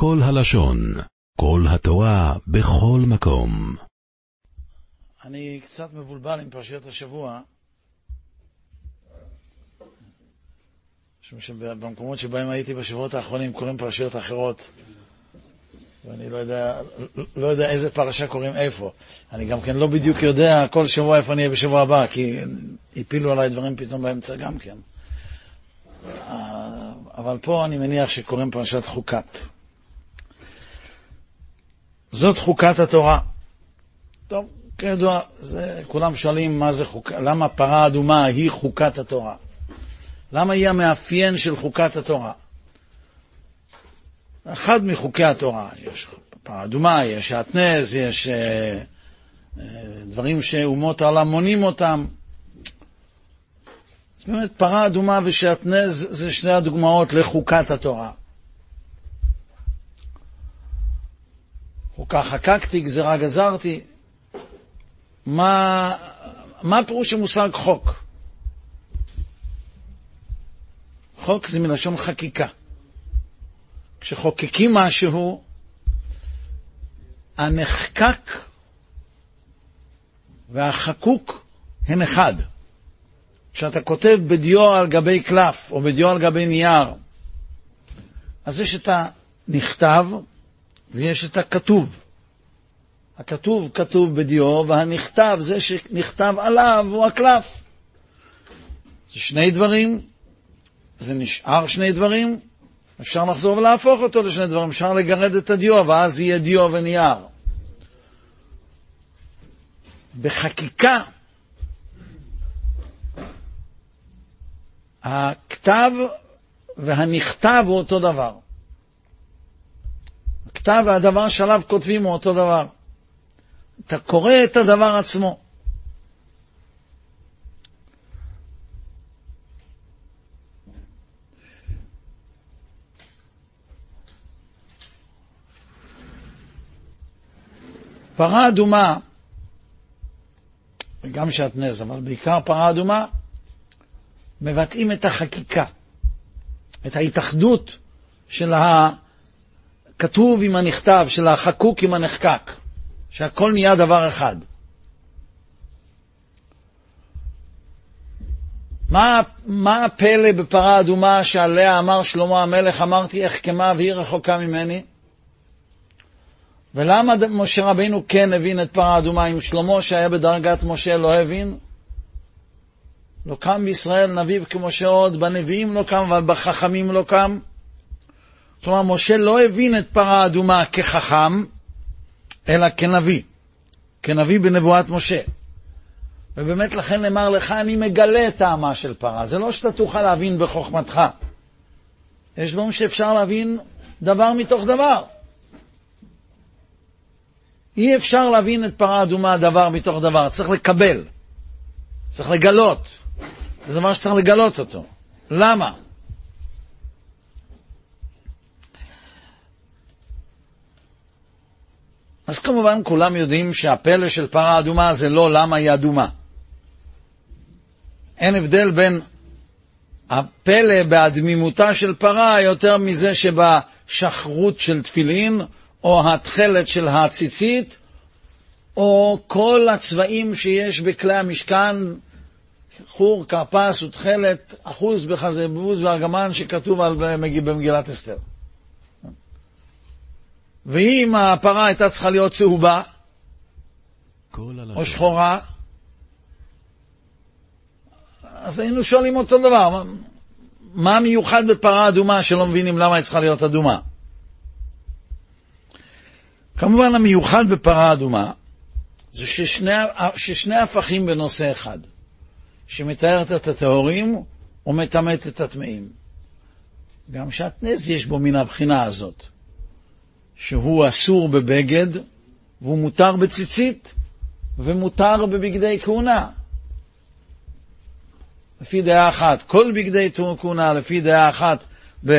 כל הלשון, כל התורה, בכל מקום. אני קצת מבולבל עם פרשיות השבוע, משום שבמקומות שבהם הייתי בשבועות האחרונים קוראים פרשיות אחרות, ואני לא יודע, לא יודע איזה פרשה קוראים איפה. אני גם כן לא בדיוק יודע כל שבוע איפה אני אהיה בשבוע הבא, כי הפילו עליי דברים פתאום באמצע גם כן. אבל פה אני מניח שקוראים פרשת חוקת. זאת חוקת התורה. טוב, כידוע, זה, כולם שואלים מה זה חוק, למה פרה אדומה היא חוקת התורה? למה היא המאפיין של חוקת התורה? אחד מחוקי התורה, יש פרה אדומה, יש שעטנז, יש אה, אה, דברים שאומות העולם מונים אותם. אז באמת פרה אדומה ושעטנז זה שני הדוגמאות לחוקת התורה. חוקה חקקתי, גזירה גזרתי. מה, מה פירוש המושג חוק? חוק זה מלשון חקיקה. כשחוקקים משהו, הנחקק והחקוק הם אחד. כשאתה כותב בדיו על גבי קלף או בדיו על גבי נייר, אז יש את הנכתב ויש את הכתוב. הכתוב כתוב בדיו, והנכתב, זה שנכתב עליו, הוא הקלף. זה שני דברים, זה נשאר שני דברים, אפשר לחזור ולהפוך אותו לשני דברים, אפשר לגרד את הדיו, ואז יהיה דיו ונייר. בחקיקה, הכתב והנכתב הוא אותו דבר. הכתב והדבר שעליו כותבים הוא אותו דבר. אתה קורא את הדבר עצמו. פרה אדומה, וגם שעטנז, אבל בעיקר פרה אדומה, מבטאים את החקיקה, את ההתאחדות של הכתוב עם הנכתב, של החקוק עם הנחקק, שהכל נהיה דבר אחד. מה, מה הפלא בפרה אדומה שעליה אמר שלמה המלך, אמרתי אחכמה והיא רחוקה ממני? ולמה משה רבינו כן הבין את פרה אדומה, אם שלמה שהיה בדרגת משה לא הבין? לא קם בישראל נביא כמשה עוד, בנביאים לא קם, אבל בחכמים לא קם. כלומר, משה לא הבין את פרה אדומה כחכם, אלא כנביא, כנביא בנבואת משה. ובאמת לכן נאמר לך, אני מגלה את טעמה של פרה. זה לא שאתה תוכל להבין בחוכמתך. יש דברים שאפשר להבין דבר מתוך דבר. אי אפשר להבין את פרה אדומה דבר מתוך דבר, צריך לקבל, צריך לגלות. זה דבר שצריך לגלות אותו. למה? אז כמובן כולם יודעים שהפלא של פרה אדומה זה לא למה היא אדומה. אין הבדל בין הפלא באדמימותה של פרה יותר מזה שבשחרות של תפילין או התכלת של הציצית, או כל הצבעים שיש בכלי המשכן, חור, כרפס ותכלת, אחוז בחזה בוז וארגמן שכתוב על, במגילת אסתר. ואם הפרה הייתה צריכה להיות צהובה, או שחורה, אז היינו שואלים אותו דבר, מה, מה מיוחד בפרה אדומה שלא מבינים למה היא צריכה להיות אדומה? כמובן המיוחד בפרה אדומה זה ששני, ששני הפכים בנושא אחד, שמתארת את הטהורים ומטמאת את הטמאים. גם שעטנז יש בו מן הבחינה הזאת, שהוא אסור בבגד והוא מותר בציצית ומותר בבגדי כהונה. לפי דעה אחת, כל בגדי כהונה, לפי דעה אחת ב...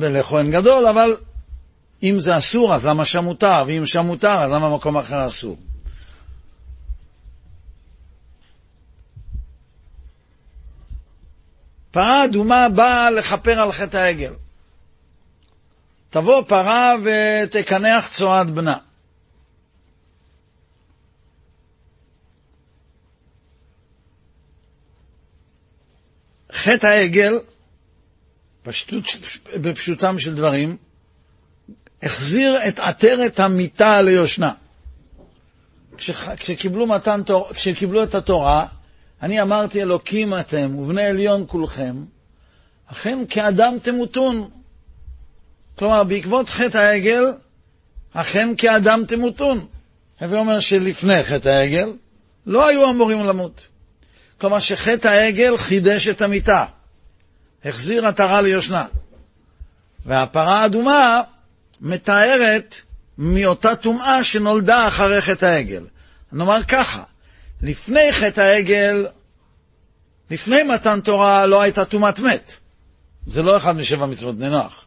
לכהן גדול, אבל אם זה אסור, אז למה שם מותר? ואם שם מותר, אז למה מקום אחר אסור? פרה אדומה באה לכפר על חטא העגל. תבוא פרה ותקנח צואת בנה. חטא העגל, פשטות, בפשוטם של דברים, החזיר את עטרת המיטה ליושנה. כשקיבלו, מתן, כשקיבלו את התורה, אני אמרתי, אלוקים אתם, ובני עליון כולכם, אכן כאדם תמותון. כלומר, בעקבות חטא העגל, אכן כאדם תמותון. הווה אומר שלפני חטא העגל, לא היו אמורים למות. כלומר שחטא העגל חידש את המיטה, החזיר עטרה ליושנה. והפרה האדומה מתארת מאותה טומאה שנולדה אחרי חטא העגל. נאמר ככה, לפני חטא העגל, לפני מתן תורה לא הייתה טומאת מת. זה לא אחד משבע מצוות בני נוח.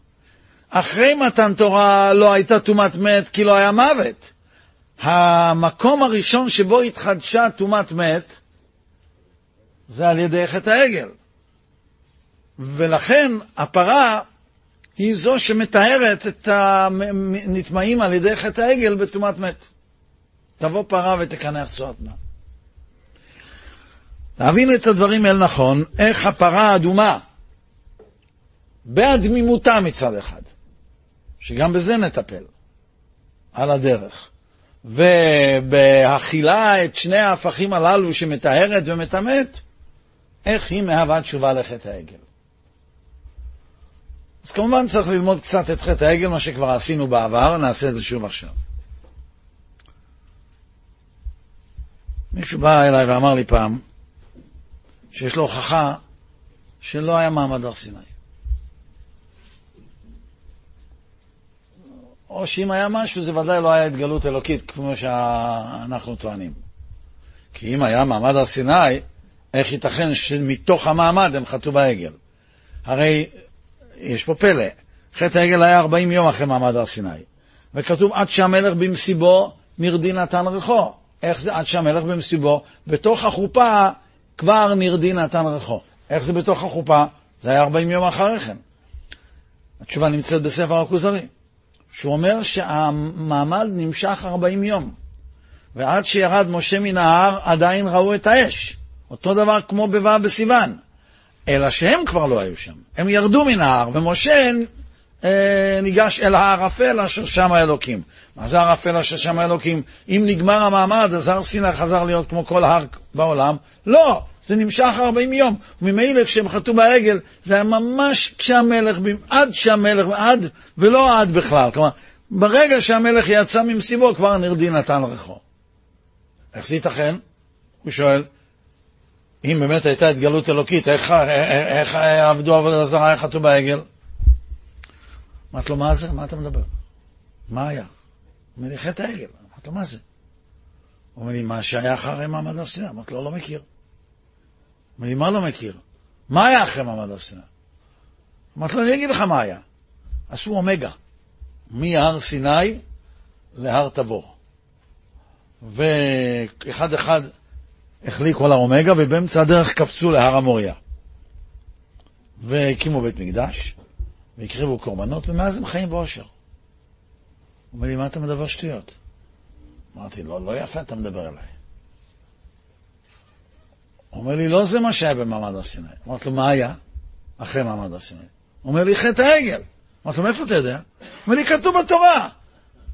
אחרי מתן תורה לא הייתה טומאת מת כי לא היה מוות. המקום הראשון שבו התחדשה טומאת מת זה על ידי חטא העגל. ולכן הפרה היא זו שמטהרת את הנטמעים על ידי חטא העגל בטומאת מת. תבוא פרה ותקנח צואת נה. להבין את הדברים אל נכון, איך הפרה האדומה, בהדמימותה מצד אחד, שגם בזה נטפל, על הדרך, ובהכילה את שני ההפכים הללו שמטהרת ומטמאת, איך היא מהווה תשובה לחטא העגל. אז כמובן צריך ללמוד קצת את חטא העגל, מה שכבר עשינו בעבר, נעשה את זה שוב עכשיו. מישהו בא אליי ואמר לי פעם שיש לו הוכחה שלא היה מעמד הר סיני. או שאם היה משהו, זה ודאי לא היה התגלות אלוקית, כמו שאנחנו טוענים. כי אם היה מעמד הר סיני, איך ייתכן שמתוך המעמד הם חטאו בעגל? הרי יש פה פלא, חטא העגל היה 40 יום אחרי מעמד הר סיני, וכתוב עד שהמלך במסיבו נרדי נתן ריחו. איך זה עד שהמלך במסיבו? בתוך החופה כבר נרדי נתן ריחו. איך זה בתוך החופה? זה היה 40 יום אחרי כן. התשובה נמצאת בספר הכוזרי, שהוא אומר שהמעמד נמשך 40 יום, ועד שירד משה מן ההר עדיין ראו את האש. אותו דבר כמו בו' בסיוון. אלא שהם כבר לא היו שם. הם ירדו מן ההר, ומשה אה, ניגש אל הערפל אשר שם האלוקים. מה זה הערפל אשר שם האלוקים? אם נגמר המעמד, אז הר סיני חזר להיות כמו כל הר בעולם? לא, זה נמשך 40 יום. וממילא כשהם חטאו בעגל, זה היה ממש כשהמלך, עד שהמלך, עד ולא עד בכלל. כלומר, ברגע שהמלך יצא ממסיבו, כבר נרדי נתן ריחו. איך זה ייתכן? הוא שואל. אם באמת הייתה התגלות אלוקית, איך, איך, איך עבדו עבודה זרה, איך חטאו בעגל? אמרתי לו, מה זה? מה אתה מדבר? מה היה? הוא אומר חטא העגל. אמרתי לו, מה זה? הוא אומר לי, מה שהיה אחרי מעמד הר סיני. אמרתי לו, לא מכיר. הוא אומר לי, מה לא מכיר? מה היה אחרי מעמד הר סיני? אמרתי לו, אני אגיד לך מה היה. עשו אומגה, מהר סיני להר תבור. ואחד אחד החליקו על האומגה, ובאמצע הדרך קפצו להר המוריה. והקימו בית מקדש, והקריבו קורבנות, ומאז הם חיים באושר. הוא אומר לי, מה אתה מדבר שטויות? אמרתי, לא, לא יפה אתה מדבר אליי. הוא אומר לי, לא זה מה שהיה במעמד הר סיני. אמרתי לו, מה היה אחרי מעמד הר סיני? הוא אומר לי, חטא העגל. אמרתי לו, מאיפה אתה יודע? הוא אומר לי, כתוב בתורה.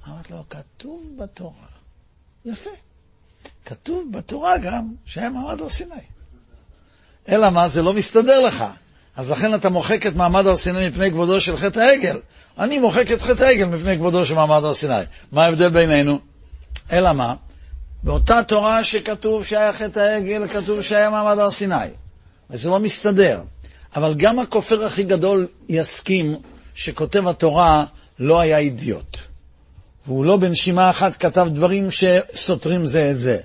אמרתי לו, כתוב בתורה. יפה. כתוב בתורה גם שהיה מעמד הר סיני. אלא מה, זה לא מסתדר לך. אז לכן אתה מוחק את מעמד הר סיני מפני כבודו של חטא העגל. אני מוחק את חטא העגל מפני כבודו של מעמד הר סיני. מה ההבדל בינינו? אלא מה? באותה תורה שכתוב שהיה חטא העגל, כתוב שהיה מעמד הר סיני. וזה לא מסתדר. אבל גם הכופר הכי גדול יסכים שכותב התורה לא היה אידיוט. והוא לא בנשימה אחת כתב דברים שסותרים זה את זה.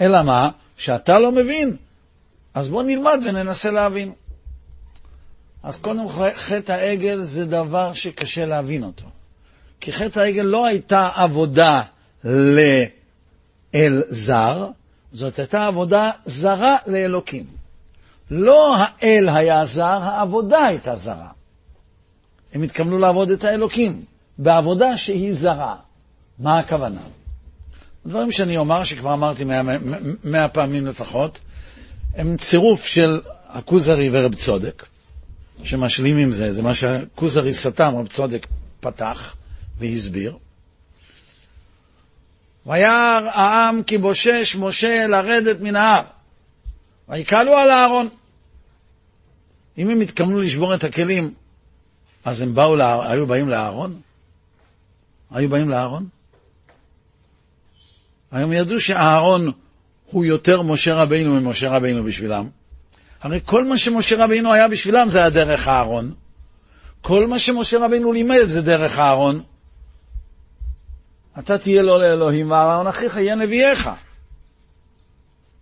אלא מה? שאתה לא מבין. אז בוא נלמד וננסה להבין. אז קודם כל, חטא העגל זה דבר שקשה להבין אותו. כי חטא העגל לא הייתה עבודה לאל זר, זאת הייתה עבודה זרה לאלוקים. לא האל היה זר, העבודה הייתה זרה. הם התכוונו לעבוד את האלוקים, בעבודה שהיא זרה. מה הכוונה? דברים שאני אומר, שכבר אמרתי מאה, מאה פעמים לפחות, הם צירוף של הכוזרי ורב צודק, שמשלים עם זה, זה מה שהכוזרי סתם, רב צודק פתח והסביר. וירא העם כי בושש משה לרדת מן ההר, ויקלו על הארון. אם הם התכוונו לשבור את הכלים, אז הם באו, לה... היו באים לאהרון? היו באים לאהרון? היום ידעו שאהרון הוא יותר משה רבינו ממשה רבינו בשבילם. הרי כל מה שמשה רבינו היה בשבילם זה היה דרך אהרון. כל מה שמשה רבינו לימד זה דרך אהרון. אתה תהיה לו לאלוהים ואהרון אחיך יהיה נביאיך.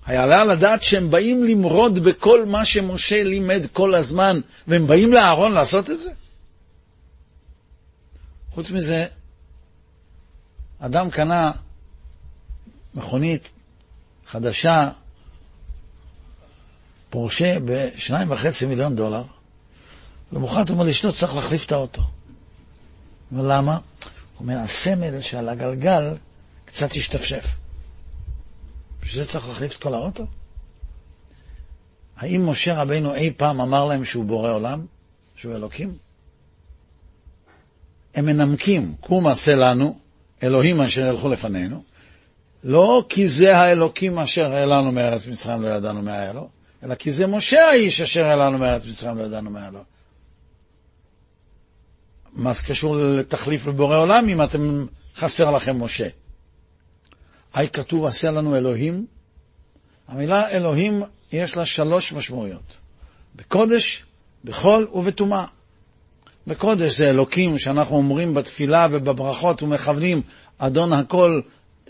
היעלה על הדעת שהם באים למרוד בכל מה שמשה לימד כל הזמן, והם באים לאהרון לעשות את זה? חוץ מזה, אדם קנה מכונית חדשה, פורשה בשניים וחצי מיליון דולר, למחרת הוא אומר לאשתו, צריך להחליף את האוטו. ולמה? אומר, הסמל שעל הגלגל קצת השתפשף. בשביל זה צריך להחליף את כל האוטו? האם משה רבינו אי פעם אמר להם שהוא בורא עולם? שהוא אלוקים? הם מנמקים, קום עשה לנו, אלוהים אשר ילכו לפנינו, לא כי זה האלוקים אשר העלנו מארץ מצרים לא ידענו מה היה לו, אלא כי זה משה האיש אשר העלנו מארץ מצרים לא ידענו מה היה לו. מה זה קשור לתחליף לבורא עולם אם אתם חסר לכם משה? היי כתוב עשה לנו אלוהים. המילה אלוהים יש לה שלוש משמעויות. בקודש, בחול ובטומאה. בקודש זה אלוקים שאנחנו אומרים בתפילה ובברכות ומכוונים אדון הכל,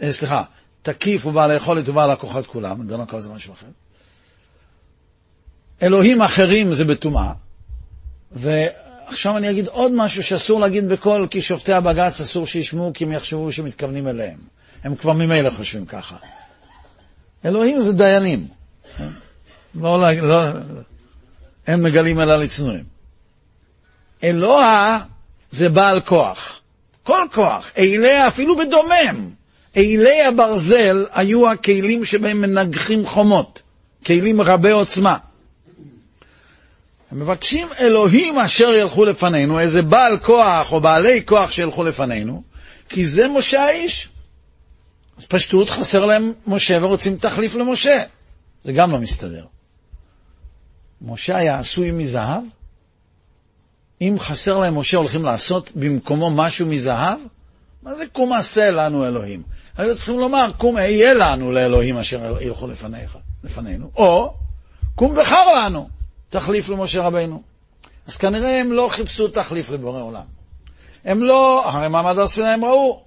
אה, סליחה, תקיף ובעל היכולת ובעל הכוחות כולם, אדון הכל זה משהו אחר. אלוהים אחרים זה בטומאה. ועכשיו אני אגיד עוד משהו שאסור להגיד בקול, כי שופטי הבג"ץ אסור שישמעו, כי הם יחשבו שמתכוונים אליהם. הם כבר ממילא חושבים ככה. אלוהים זה דיינים. לא, לא, לא, הם מגלים אלא לצנועים. אלוה זה בעל כוח. כל כוח. איליה אפילו בדומם. אילי הברזל היו הכלים שבהם מנגחים חומות. כלים רבי עוצמה. הם מבקשים אלוהים אשר ילכו לפנינו, איזה בעל כוח או בעלי כוח שילכו לפנינו, כי זה משה האיש. אז פשטות חסר להם משה ורוצים תחליף למשה. זה גם לא מסתדר. משה היה עשוי מזהב? אם חסר להם משה, הולכים לעשות במקומו משהו מזהב? מה זה קום עשה לנו אלוהים? היו צריכים לומר, קום אהיה לנו לאלוהים אשר ילכו לפניך, לפנינו, או קום בחר לנו, תחליף למשה רבינו. אז כנראה הם לא חיפשו תחליף לבורא עולם. הם לא, הרי מעמד הר סיני הם ראו.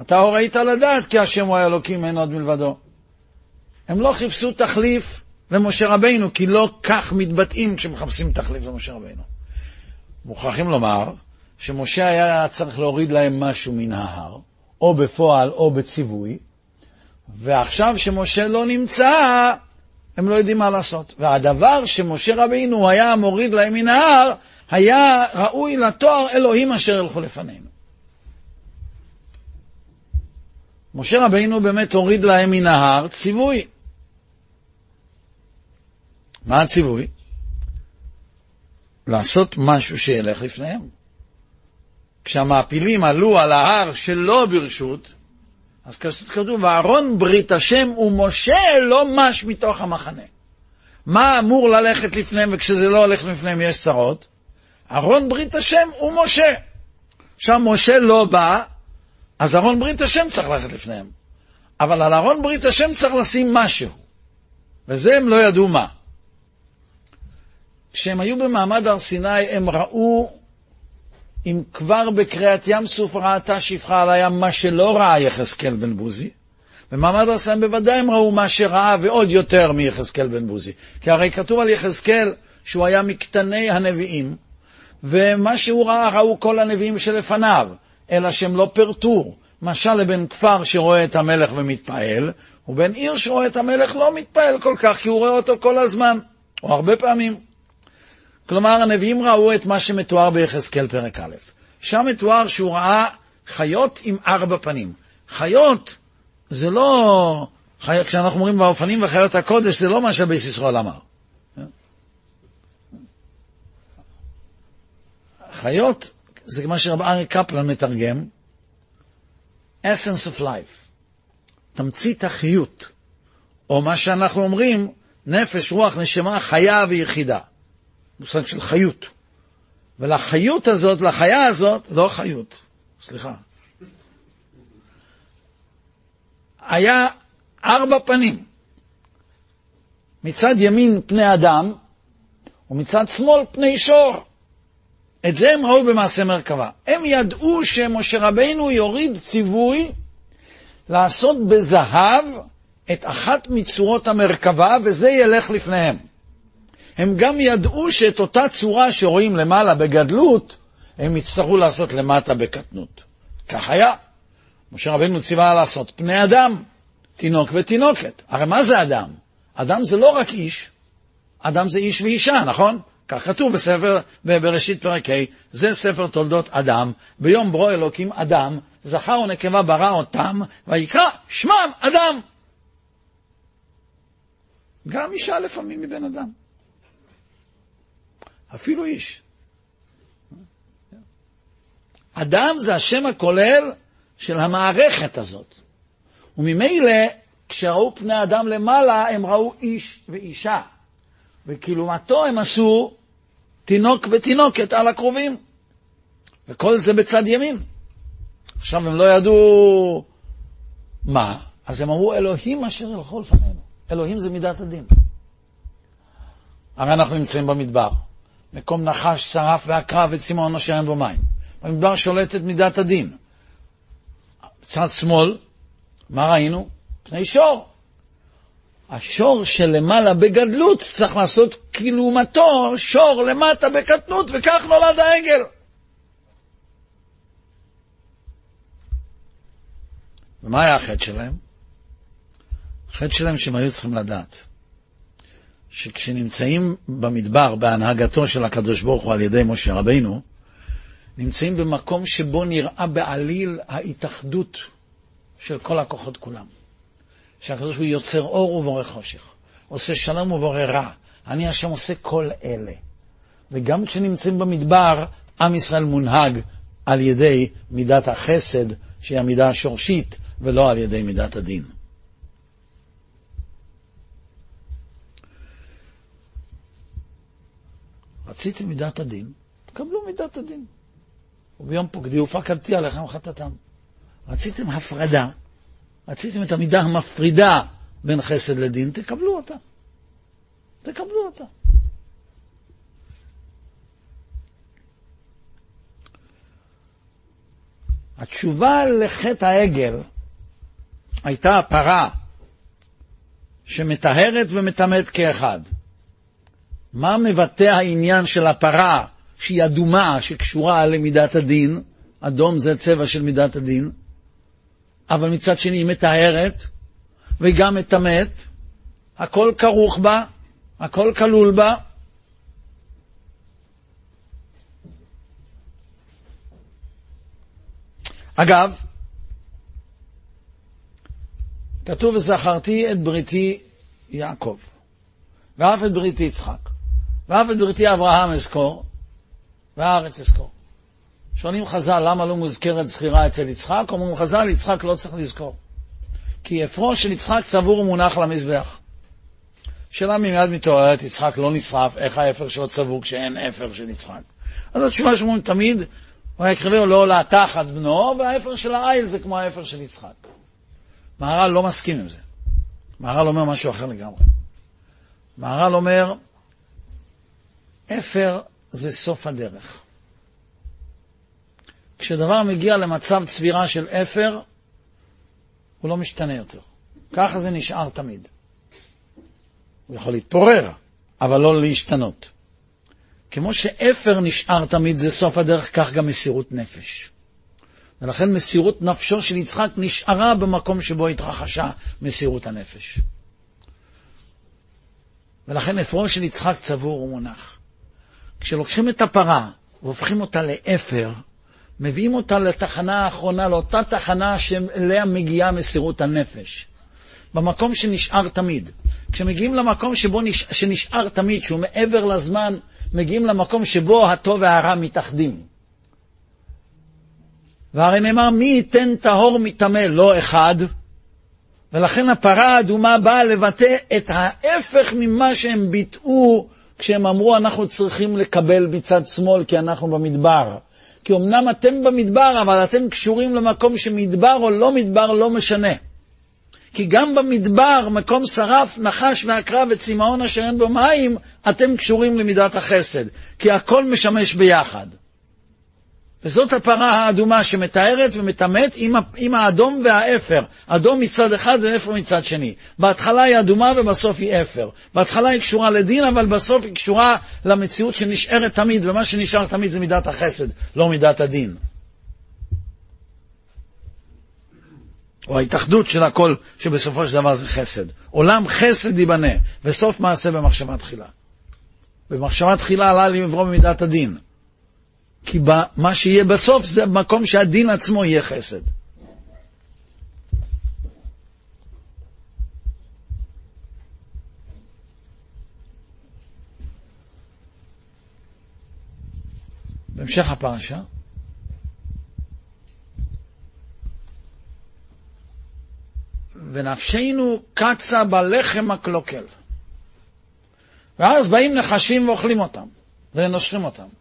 אתה הוראית לדעת כי השם הוא האלוקים, אין עוד מלבדו. הם לא חיפשו תחליף למשה רבינו, כי לא כך מתבטאים כשמחפשים תחליף למשה רבינו. מוכרחים לומר שמשה היה צריך להוריד להם משהו מן ההר, או בפועל או בציווי, ועכשיו שמשה לא נמצא, הם לא יודעים מה לעשות. והדבר שמשה רבינו היה מוריד להם מן ההר, היה ראוי לתואר אלוהים אשר ילכו לפנינו. משה רבינו באמת הוריד להם מן ההר ציווי. מה הציווי? לעשות משהו שילך לפניהם. כשהמעפילים עלו על ההר שלא ברשות, אז כתוב, ואהרון ברית השם ומשה לא מש מתוך המחנה. מה אמור ללכת לפניהם, וכשזה לא הולך לפניהם יש צרות? אהרון ברית השם ומשה. עכשיו משה לא בא, אז אהרון ברית השם צריך ללכת לפניהם. אבל על אהרון ברית השם צריך לשים משהו. וזה הם לא ידעו מה. כשהם היו במעמד הר סיני, הם ראו, אם כבר בקריאת ים סוף ראתה שפחה על הים, מה שלא ראה יחזקאל בן בוזי, במעמד הר סיני בוודאי הם ראו מה שראה ועוד יותר מיחזקאל בן בוזי. כי הרי כתוב על יחזקאל שהוא היה מקטני הנביאים, ומה שהוא ראה, ראו כל הנביאים שלפניו, אלא שהם לא פירטו. משל לבן כפר שרואה את המלך ומתפעל, ובן עיר שרואה את המלך לא מתפעל כל כך, כי הוא רואה אותו כל הזמן, או הרבה פעמים. כלומר, הנביאים ראו את מה שמתואר ביחזקאל פרק א', שם מתואר שהוא ראה חיות עם ארבע פנים. חיות זה לא, חי... כשאנחנו אומרים באופנים וחיות הקודש, זה לא מה שבייס ישראל אמר. חיות זה מה שרב ארי קפלן מתרגם, essence of life, תמצית החיות, או מה שאנחנו אומרים, נפש, רוח, נשמה, חיה ויחידה. מושג של חיות. ולחיות הזאת, לחיה הזאת, לא חיות, סליחה. היה ארבע פנים. מצד ימין פני אדם, ומצד שמאל פני שור. את זה הם ראו במעשה מרכבה. הם ידעו שמשה רבינו יוריד ציווי לעשות בזהב את אחת מצורות המרכבה, וזה ילך לפניהם. הם גם ידעו שאת אותה צורה שרואים למעלה בגדלות, הם יצטרכו לעשות למטה בקטנות. כך היה. משה רבינו ציווה לעשות פני אדם, תינוק ותינוקת. הרי מה זה אדם? אדם זה לא רק איש, אדם זה איש ואישה, נכון? כך כתוב בספר, בראשית פרק ה', זה ספר תולדות אדם, ביום ברוא אלוקים אדם, זכר ונקבה ברא אותם, ויקרא שמם אדם. גם אישה לפעמים מבן אדם. אפילו איש. אדם זה השם הכולל של המערכת הזאת. וממילא, כשראו פני אדם למעלה, הם ראו איש ואישה. וכלעומתו הם עשו תינוק ותינוקת על הקרובים. וכל זה בצד ימין. עכשיו הם לא ידעו מה, אז הם אמרו, אלוהים אשר ילכו לפנינו. אלוהים זה מידת הדין. הרי אנחנו נמצאים במדבר. מקום נחש, שרף ועקרב וצימאון אשר אין בו מים. במדבר שולטת מידת הדין. צד שמאל, מה ראינו? פני שור. השור שלמעלה בגדלות צריך לעשות כלעומתו שור למטה בקטנות, וכך נולד העגל. ומה היה החטא שלהם? החטא שלהם שהם היו צריכים לדעת שכשנמצאים במדבר בהנהגתו של הקדוש ברוך הוא על ידי משה רבינו, נמצאים במקום שבו נראה בעליל ההתאחדות של כל הכוחות כולם. שהקדוש ברוך הוא יוצר אור ובורא חושך, עושה שלום ובורא רע. אני השם עושה כל אלה. וגם כשנמצאים במדבר, עם ישראל מונהג על ידי מידת החסד, שהיא המידה השורשית, ולא על ידי מידת הדין. רציתם מידת הדין, תקבלו מידת הדין. וביום פוקדי ופקדתי עליכם חטאתם. רציתם הפרדה, רציתם את המידה המפרידה בין חסד לדין, תקבלו אותה. תקבלו אותה. התשובה לחטא העגל הייתה הפרה שמטהרת ומטמאת כאחד. מה מבטא העניין של הפרה שהיא אדומה, שקשורה למידת הדין? אדום זה צבע של מידת הדין. אבל מצד שני היא מטהרת וגם מטמאת, הכל כרוך בה, הכל כלול בה. אגב, כתוב וזכרתי את בריתי יעקב, ואף את בריתי יצחק, ואף את בריתי אברהם אזכור, והארץ אזכור. שואלים חז"ל, למה לא מוזכרת זכירה אצל יצחק? אומרים חז"ל, יצחק לא צריך לזכור. כי אפרו של יצחק צבור ומונח למזבח. שאלה מיד מתעוררת, יצחק לא נשרף, איך האפר שלו צבור כשאין אפר של יצחק? אז התשובה שאומרים תמיד, הוא ויקרבהו לא עולה תחת בנו, והאפר של העיל זה כמו האפר של יצחק. מהר"ל לא מסכים עם זה. מהר"ל אומר משהו אחר לגמרי. מהר"ל אומר, אפר זה סוף הדרך. כשדבר מגיע למצב צבירה של אפר, הוא לא משתנה יותר. ככה זה נשאר תמיד. הוא יכול להתפורר, אבל לא להשתנות. כמו שאפר נשאר תמיד, זה סוף הדרך, כך גם מסירות נפש. ולכן מסירות נפשו של יצחק נשארה במקום שבו התרחשה מסירות הנפש. ולכן אפרו של יצחק צבור ומונח. כשלוקחים את הפרה והופכים אותה לאפר, מביאים אותה לתחנה האחרונה, לאותה תחנה שאליה מגיעה מסירות הנפש. במקום שנשאר תמיד. כשמגיעים למקום שבו נש... שנשאר תמיד, שהוא מעבר לזמן, מגיעים למקום שבו הטוב והרע מתאחדים. והרי נאמר, מי ייתן טהור מטמא? לא אחד. ולכן הפרה האדומה באה לבטא את ההפך ממה שהם ביטאו כשהם אמרו, אנחנו צריכים לקבל מצד שמאל כי אנחנו במדבר. כי אמנם אתם במדבר, אבל אתם קשורים למקום שמדבר או לא מדבר לא משנה. כי גם במדבר, מקום שרף, נחש ועקרב וצמאון אשר אין בו מים, אתם קשורים למידת החסד. כי הכל משמש ביחד. וזאת הפרה האדומה שמתארת ומטמאת עם, עם האדום והאפר. אדום מצד אחד ואפר מצד שני. בהתחלה היא אדומה ובסוף היא אפר. בהתחלה היא קשורה לדין, אבל בסוף היא קשורה למציאות שנשארת תמיד, ומה שנשאר תמיד זה מידת החסד, לא מידת הדין. או ההתאחדות של הכל, שבסופו של דבר זה חסד. עולם חסד ייבנה, וסוף מעשה במחשבה תחילה. במחשבה תחילה עלה לי לברוא במידת הדין. כי מה שיהיה בסוף זה מקום שהדין עצמו יהיה חסד. בהמשך הפרשה, ונפשנו קצה בלחם הקלוקל. ואז באים נחשים ואוכלים אותם, ונושכים אותם.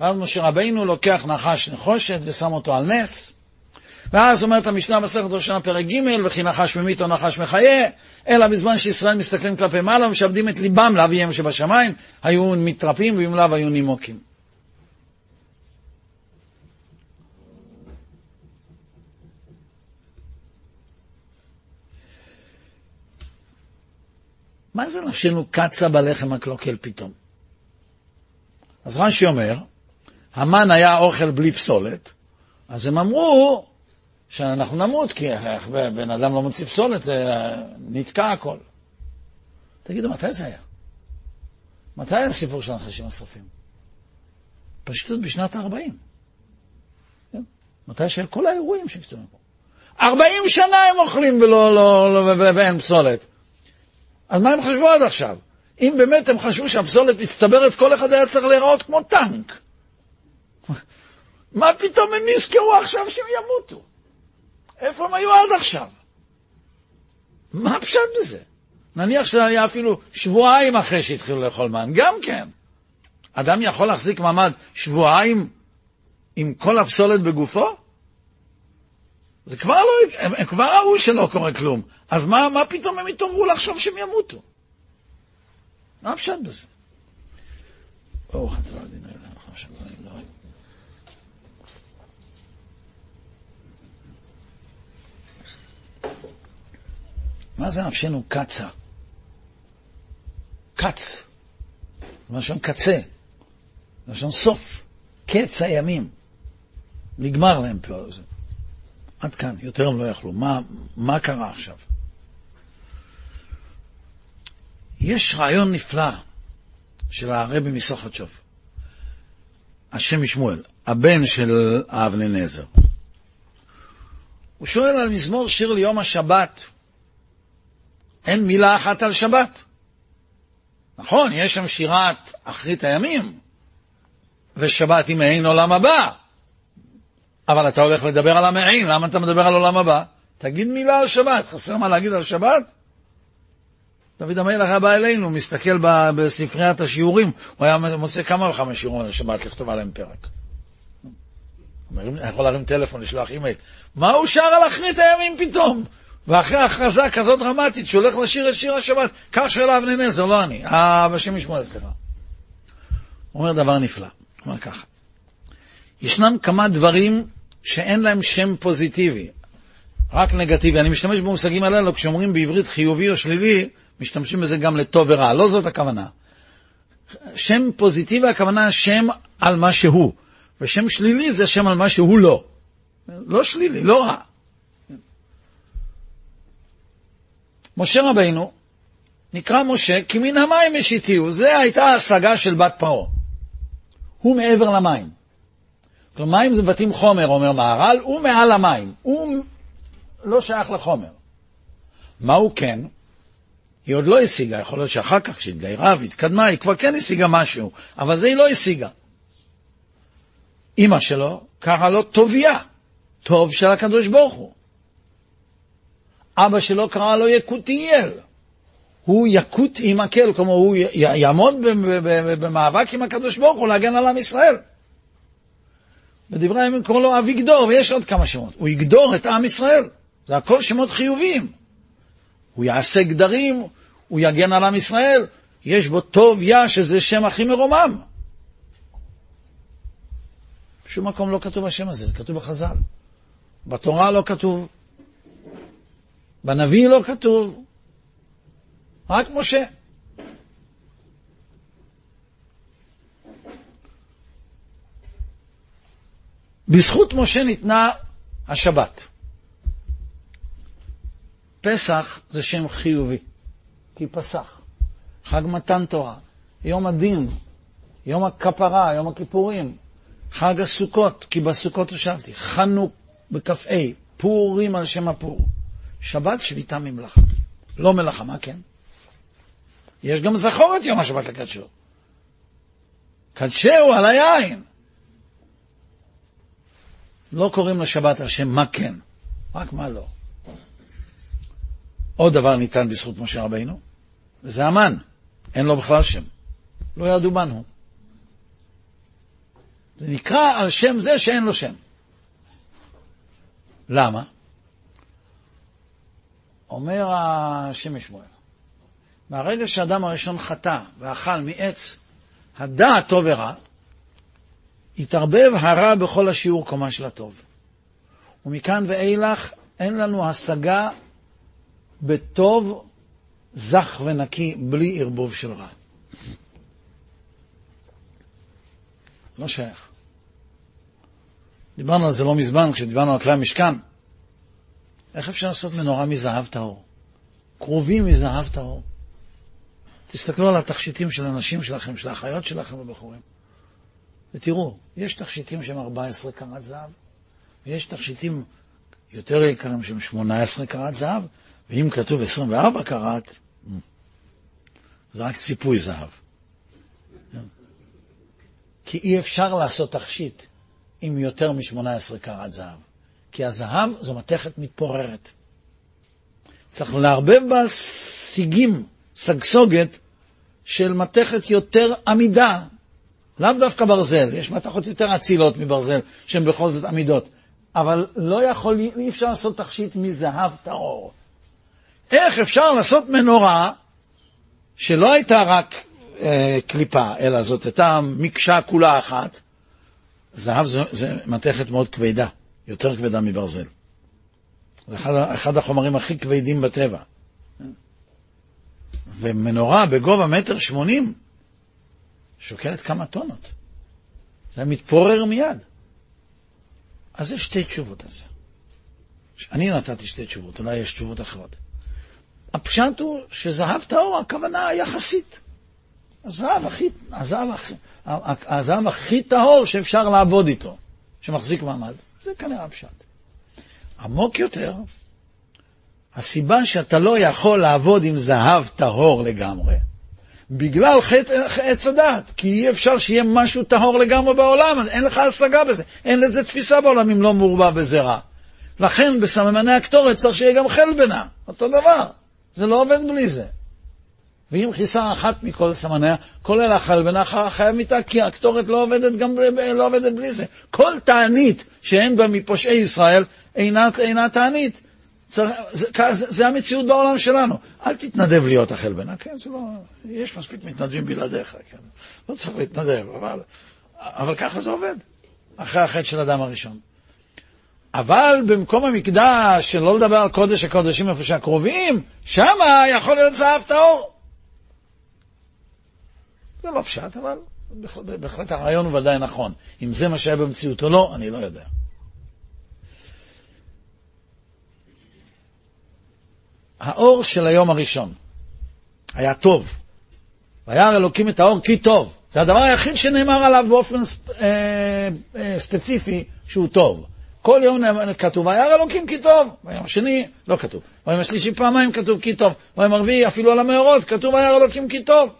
ואז משה רבינו לוקח נחש נחושת ושם אותו על נס. ואז אומרת המשנה בסרט ראשונה פרק ג' וכי נחש ממית או נחש מחיה, אלא בזמן שישראל מסתכלים כלפי מעלה ומשעבדים את ליבם לאביהם שבשמיים, היו מתרפים ואם לאו היו נימוקים. מה זה נפשנו קצה בלחם הקלוקל פתאום? אז רש"י אומר, המן היה אוכל בלי פסולת, אז הם אמרו שאנחנו נמות, כי בן אדם לא מוציא פסולת, זה נתקע הכל. תגידו, מתי זה היה? מתי היה הסיפור של הנחשים השרפים? פשוט בשנת ה-40. כן? מתי שהיו כל האירועים שכתובים פה. 40 שנה הם אוכלים ולא, לא, לא, ואין פסולת. אז מה הם חשבו עד עכשיו? אם באמת הם חשבו שהפסולת מצטברת, כל אחד היה צריך להיראות כמו טנק. מה פתאום הם נזכרו עכשיו שהם ימותו? איפה הם היו עד עכשיו? מה הפשט בזה? נניח שזה היה אפילו שבועיים אחרי שהתחילו לאכול מן, גם כן. אדם יכול להחזיק מעמד שבועיים עם כל הפסולת בגופו? זה כבר לא, הם, הם כבר ראו שלא קורה כלום. אז מה, מה פתאום הם התעוררו לחשוב שהם ימותו? מה הפשט בזה? ברוך אתה לא הדין אלוהים, עכשיו לא אלוהים. מה זה נפשנו קצה? קץ. לשון קצה. לשון סוף. קץ הימים. נגמר להם פה. עד כאן, יותר הם לא יכלו. מה, מה קרה עכשיו? יש רעיון נפלא של הרבי מסוכתשוב, השם משמואל, הבן של אבני נזר. הוא שואל על מזמור שיר ליום השבת. אין מילה אחת על שבת. נכון, יש שם שירת אחרית הימים, ושבת היא מעין עולם הבא. אבל אתה הולך לדבר על המעין, למה אתה מדבר על עולם הבא? תגיד מילה על שבת, חסר מה להגיד על שבת? דוד המלך היה בא אלינו, מסתכל בספריית השיעורים, הוא היה מוצא כמה וכמה שיעורים על השבת לכתוב עליהם פרק. אני יכול להרים טלפון, לשלוח אימייל. מה הוא שר על אחרית הימים פתאום? ואחרי הכרזה כזאת דרמטית, שהוא הולך לשיר את שיר השבת, כך שואל אבני נזר, לא אני, השם ישמור, סליחה. הוא אומר דבר נפלא, הוא אומר ככה, ישנם כמה דברים שאין להם שם פוזיטיבי, רק נגטיבי. אני משתמש במושגים הללו כשאומרים בעברית חיובי או שלילי, משתמשים בזה גם לטוב ורע, לא זאת הכוונה. שם פוזיטיבי הכוונה שם על מה שהוא, ושם שלילי זה שם על מה שהוא לא. לא שלילי, לא רע. משה רבינו נקרא משה כי מן המים השיתיהו, זו הייתה ההשגה של בת פרעה. הוא מעבר למים. כלומר, מים זה בתים חומר, אומר מהר"ל, הוא מעל המים, הוא לא שייך לחומר. מה הוא כן? היא עוד לא השיגה, יכול להיות שאחר כך, כשהתגיירה והתקדמה, היא כבר כן השיגה משהו, אבל זה היא לא השיגה. אימא שלו קרא לו טוביה, טוב של הקדוש ברוך הוא. אבא שלו קרא לו יקותיאל. הוא יקות עם הקל, כלומר הוא יעמוד במאבק עם הקדוש ברוך הוא להגן על עם ישראל. בדברי הימים קוראים לו אביגדור, ויש עוד כמה שמות. הוא יגדור את עם ישראל. זה הכל שמות חיוביים. הוא יעשה גדרים, הוא יגן על עם ישראל. יש בו טוב יה, שזה שם הכי מרומם. בשום מקום לא כתוב השם הזה, זה כתוב בחז"ל. בתורה לא כתוב, בנביא לא כתוב, רק משה. בזכות משה ניתנה השבת. פסח זה שם חיובי, כי פסח. חג מתן תורה, יום הדין, יום הכפרה, יום הכיפורים, חג הסוכות, כי בסוכות ישבתי, חנוק בכ"ה, פורים על שם הפור. שבת שביתה ממלאכה. לא מלאכה, מה כן? יש גם זכור את יום השבת לקדשו. קדשהו על היין. לא קוראים לשבת על שם מה כן, רק מה לא. עוד דבר ניתן בזכות משה רבינו, וזה המן, אין לו בכלל שם. לא ידעו בנו. זה נקרא על שם זה שאין לו שם. למה? אומר השם משמואל, מהרגע שאדם הראשון חטא ואכל מעץ הדעת טוב ורע, התערבב הרע בכל השיעור קומה של הטוב. ומכאן ואילך אין לנו השגה בטוב זך ונקי בלי ערבוב של רע. לא שייך. דיברנו על זה לא מזמן, כשדיברנו על כלי המשכן. איך אפשר לעשות מנורה מזהב טהור? כרובים מזהב טהור. תסתכלו על התכשיטים של הנשים שלכם, של האחיות שלכם ובחורים. ותראו, יש תכשיטים שהם 14 קרת זהב, ויש תכשיטים יותר יקרים שהם 18 קרת זהב, ואם כתוב 24 קרת, זה רק ציפוי זהב. כי אי אפשר לעשות תכשיט עם יותר מ-18 קרת זהב. כי הזהב זו מתכת מתפוררת. צריך לערבב בה סיגים, סגסוגת, של מתכת יותר עמידה. לאו דווקא ברזל, יש מתכות יותר אצילות מברזל, שהן בכל זאת עמידות. אבל לא יכול, אי אפשר לעשות תכשיט מזהב טהור. איך אפשר לעשות מנורה שלא הייתה רק אה, קליפה, אלא זאת הייתה מקשה כולה אחת? זהב זה, זה מתכת מאוד כבדה. יותר כבדה מברזל. זה אחד, אחד החומרים הכי כבדים בטבע. ומנורה בגובה מטר שמונים שוקלת כמה טונות. זה מתפורר מיד. אז יש שתי תשובות על זה. אני נתתי שתי תשובות, אולי יש תשובות אחרות. הפשט הוא שזהב טהור, הכוונה יחסית. הזהב הכי, הזהב הכי, הזהב הכי טהור שאפשר לעבוד איתו, שמחזיק מעמד. זה כנראה הפשט. עמוק יותר, הסיבה שאתה לא יכול לעבוד עם זהב טהור לגמרי, בגלל חטא עץ הדת, כי אי אפשר שיהיה משהו טהור לגמרי בעולם, אין לך השגה בזה, אין לזה תפיסה בעולם אם לא מעורבב בזרע. לכן בסממני הקטורת צריך שיהיה גם חלבנה, אותו דבר, זה לא עובד בלי זה. ואם חיסה אחת מכל סמניה, כולל החלבנה חייב מיתה, כי הקטורת לא עובדת גם לא עובדת בלי זה. כל תענית שאין בה מפושעי ישראל אינה, אינה תענית. צריך, זה, המציאות בעולם שלנו. אל תתנדב להיות החלבנה, כן, זה לא... יש מספיק מתנדבים בלעדיך, כן. לא צריך להתנדב, אבל, אבל ככה זה עובד, אחרי החטא של אדם הראשון. אבל במקום המקדש, שלא לדבר על קודש הקודשים איפה שהקרובים, שמה יכול להיות זהב טהור. זה לא פשט, אבל בהחלט הרעיון הוא ודאי נכון. אם זה מה שהיה במציאות או לא, אני לא יודע. האור של היום הראשון היה טוב. וירא אלוקים את האור כי טוב. זה הדבר היחיד שנאמר עליו באופן ספ, אה, אה, ספציפי שהוא טוב. כל יום כתוב, וירא אלוקים כי טוב. ביום השני לא כתוב. ביום השלישי פעמיים כתוב כי טוב. ביום הרביעי אפילו על המאורות כתוב וירא אלוקים כי טוב.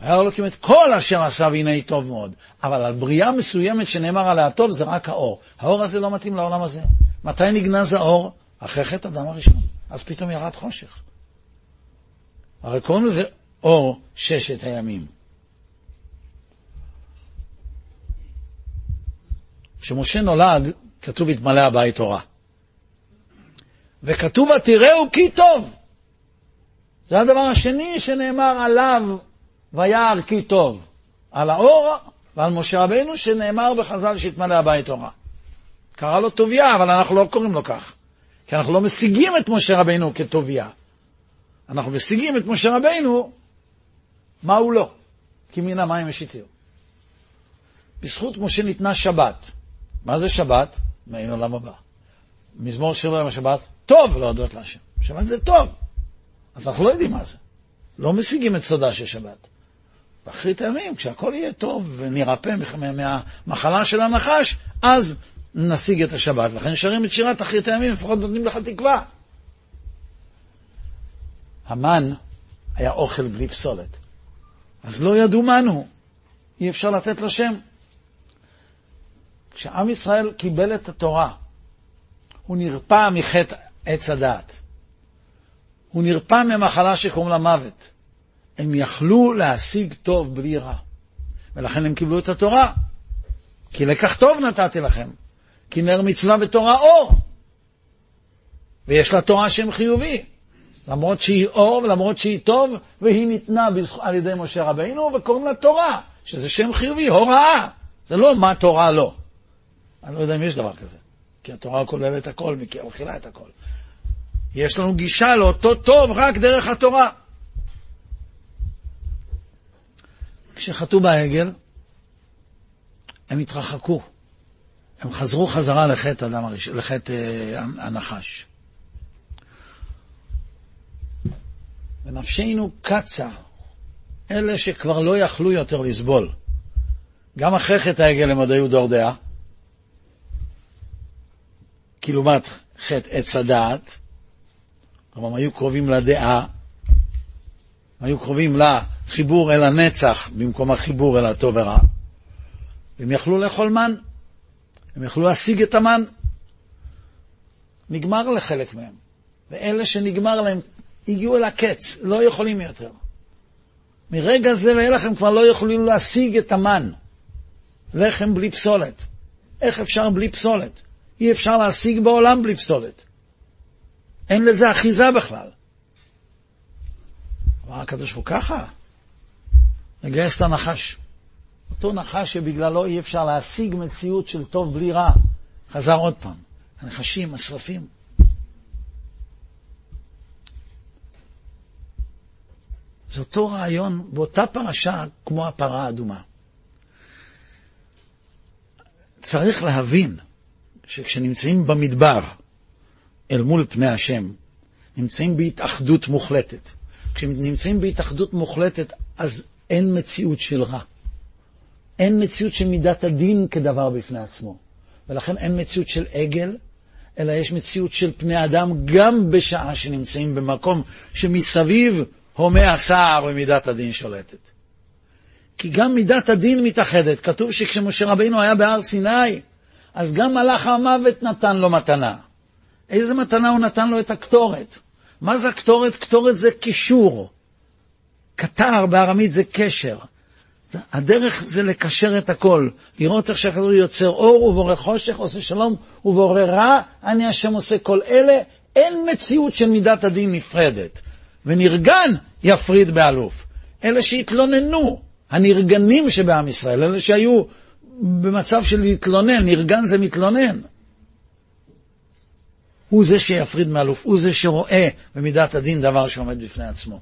וירא אלוקים את כל אשר עשה והנה טוב מאוד. אבל על בריאה מסוימת שנאמר עליה טוב זה רק האור. האור הזה לא מתאים לעולם הזה. מתי נגנז האור? אחרי חטא אדם הראשון. אז פתאום ירד חושך. הרי קוראים לזה אור ששת הימים. כשמשה נולד, כתוב התמלא הבית תורה. וכתוב ותראהו כי טוב. זה הדבר השני שנאמר עליו וירא כי טוב. על האור ועל משה רבנו שנאמר בחז"ל שהתמלא הבית תורה. קרא לו טוביה, אבל אנחנו לא קוראים לו כך. כי אנחנו לא משיגים את משה רבנו כטוביה. אנחנו משיגים את משה רבנו, מה הוא לא? כי מן המים השיתיהו. בזכות משה ניתנה שבת. מה זה שבת? מעין עולם הבא. מזמור שיר להם השבת, טוב להודות להשם. שבת זה טוב. אז אנחנו לא יודעים מה זה. לא משיגים את סודה של שבת. באחרית הימים, כשהכול יהיה טוב ונרפא מהמחלה של הנחש, אז נשיג את השבת. לכן שרים את שירת אחרית הימים, לפחות נותנים לך תקווה. המן היה אוכל בלי פסולת. אז לא ידעו מנו, אי אפשר לתת לו שם. כשעם ישראל קיבל את התורה, הוא נרפא מחטא עץ הדעת. הוא נרפא ממחלה שקוראים לה מוות. הם יכלו להשיג טוב בלי רע. ולכן הם קיבלו את התורה. כי לקח טוב נתתי לכם. כי נר מצווה ותורה אור. ויש לה תורה שם חיובי. למרות שהיא אור ולמרות שהיא טוב, והיא ניתנה על ידי משה רבינו, וקוראים לה תורה, שזה שם חיובי, הוראה. זה לא מה תורה לא. אני לא יודע אם יש דבר כזה, כי התורה כוללת הכל, כי היא מכילה את הכל. יש לנו גישה לאותו טוב רק דרך התורה. כשחטאו בעגל, הם התרחקו. הם חזרו חזרה לחטא, לחטא אה, הנחש. ונפשנו קצה, אלה שכבר לא יכלו יותר לסבול. גם אחרי חטא העגל הם עוד היו דור דעה, כי לעומת חטא עץ הדעת, אבל הם היו קרובים לדעה, הם היו קרובים לחיבור אל הנצח במקום החיבור אל הטוב ורע, והם יכלו לאכול מן, הם יכלו להשיג את המן. נגמר לחלק מהם, ואלה שנגמר להם הגיעו אל הקץ, לא יכולים יותר. מרגע זה ואילך הם כבר לא יכולים להשיג את המן. לחם בלי פסולת. איך אפשר בלי פסולת? אי אפשר להשיג בעולם בלי פסולת. אין לזה אחיזה בכלל. אמר הקדוש ברוך הוא ככה, לגייס את הנחש. אותו נחש שבגללו אי אפשר להשיג מציאות של טוב בלי רע. חזר עוד פעם. הנחשים, השרפים. זה אותו רעיון באותה פרשה כמו הפרה האדומה. צריך להבין שכשנמצאים במדבר אל מול פני השם, נמצאים בהתאחדות מוחלטת. כשנמצאים בהתאחדות מוחלטת, אז אין מציאות של רע. אין מציאות של מידת הדין כדבר בפני עצמו. ולכן אין מציאות של עגל, אלא יש מציאות של פני אדם גם בשעה שנמצאים במקום שמסביב הומה הסער ומידת הדין שולטת. כי גם מידת הדין מתאחדת. כתוב שכשמשה רבינו היה בהר סיני, אז גם מלאך המוות נתן לו מתנה. איזה מתנה הוא נתן לו? את הקטורת. מה זה הקטורת? קטורת זה קישור. קטר בארמית זה קשר. הדרך זה לקשר את הכל, לראות איך שהכדור יוצר אור ובורא חושך, עושה שלום ובורא רע, אני השם עושה כל אלה, אין מציאות של מידת הדין נפרדת. ונרגן יפריד באלוף. אלה שהתלוננו, הנרגנים שבעם ישראל, אלה שהיו במצב של להתלונן, נרגן זה מתלונן. הוא זה שיפריד מאלוף, הוא זה שרואה במידת הדין דבר שעומד בפני עצמו.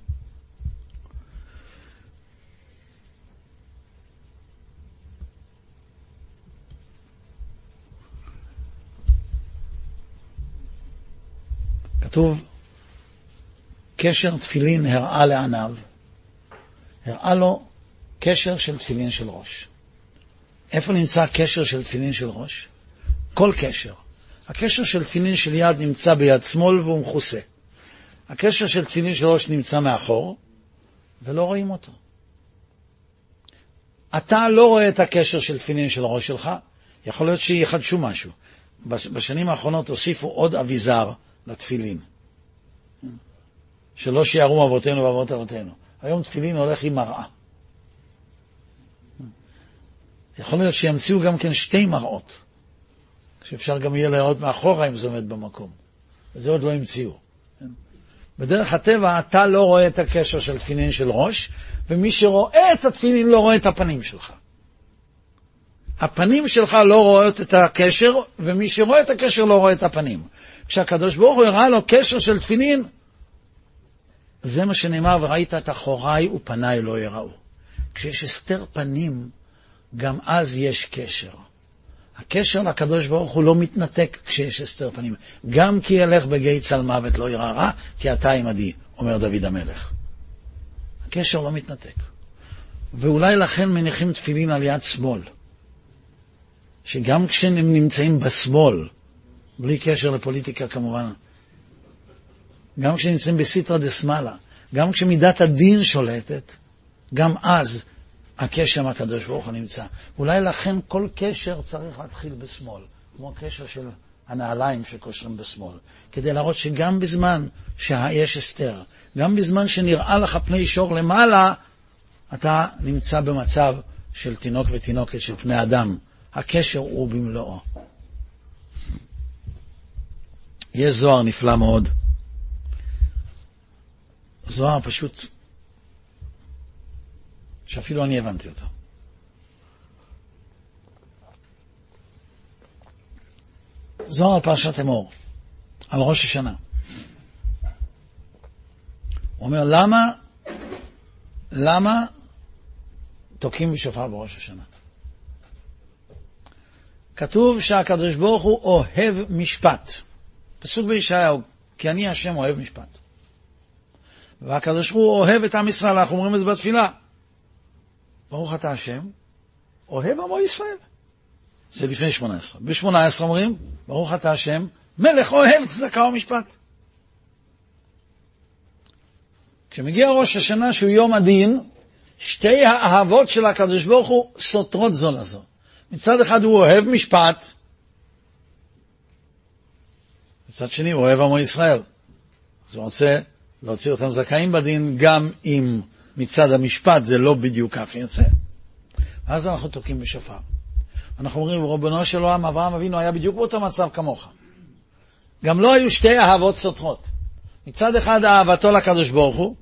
כתוב, קשר תפילין הראה לעניו, הראה לו קשר של תפילין של ראש. איפה נמצא הקשר של תפילין של ראש? כל קשר. הקשר של תפילין של יד נמצא ביד שמאל והוא מכוסה. הקשר של תפילין של ראש נמצא מאחור, ולא רואים אותו. אתה לא רואה את הקשר של תפילין של הראש שלך, יכול להיות שיחדשו משהו. בשנים האחרונות הוסיפו עוד אביזר לתפילין. שלא שיערו אבותינו ואבות אבותינו. היום תפילין הולך עם מראה. יכול להיות שימציאו גם כן שתי מראות, שאפשר גם יהיה לראות מאחורה אם זה עומד במקום. זה עוד לא המציאו. בדרך הטבע אתה לא רואה את הקשר של תפילין של ראש, ומי שרואה את התפילין לא רואה את הפנים שלך. הפנים שלך לא רואות את הקשר, ומי שרואה את הקשר לא רואה את הפנים. כשהקדוש ברוך הוא הראה לו קשר של תפילין, זה מה שנאמר, וראית את אחוריי ופניי לא יראו. כשיש הסתר פנים, גם אז יש קשר. הקשר לקדוש ברוך הוא לא מתנתק כשיש הסתר פנים. גם כי ילך בגיא צל מוות לא ירא רע, כי אתה עמדי, אומר דוד המלך. הקשר לא מתנתק. ואולי לכן מניחים תפילין על יד שמאל. שגם כשהם נמצאים בשמאל, בלי קשר לפוליטיקה כמובן, גם כשהם נמצאים בסיטרא דה שמאלה, גם כשמידת הדין שולטת, גם אז הקשר עם הקדוש ברוך הוא נמצא. אולי לכן כל קשר צריך להתחיל בשמאל, כמו הקשר של הנעליים שקושרים בשמאל, כדי להראות שגם בזמן שיש הסתר, גם בזמן שנראה לך פני שור למעלה, אתה נמצא במצב של תינוק ותינוקת, של פני אדם. הקשר הוא במלואו. יש זוהר נפלא מאוד. זוהר פשוט שאפילו אני הבנתי אותו. זוהר על פרשת אמור, על ראש השנה. הוא אומר, למה, למה תוקעים בשופר בראש השנה? כתוב שהקדוש ברוך הוא אוהב משפט. פסוק בישעיהו, כי אני השם אוהב משפט. והקדוש ברוך הוא אוהב את עם ישראל, אנחנו אומרים את זה בתפילה. ברוך אתה השם, אוהב עמו ישראל. זה לפני שמונה עשרה. בשמונה עשרה אומרים, ברוך אתה השם, מלך אוהב צדקה ומשפט. כשמגיע ראש השנה שהוא יום הדין, שתי האהבות של הקדוש ברוך הוא סותרות זו לזו. מצד אחד הוא אוהב משפט, מצד שני הוא אוהב עמו ישראל. אז הוא רוצה להוציא אותם זכאים בדין גם אם מצד המשפט זה לא בדיוק כך יוצא. ואז אנחנו תוקעים בשופר. אנחנו אומרים, רבנו של עולם, אברהם אבינו היה בדיוק באותו מצב כמוך. גם לא היו שתי אהבות סותרות. מצד אחד אהבתו לקדוש ברוך הוא,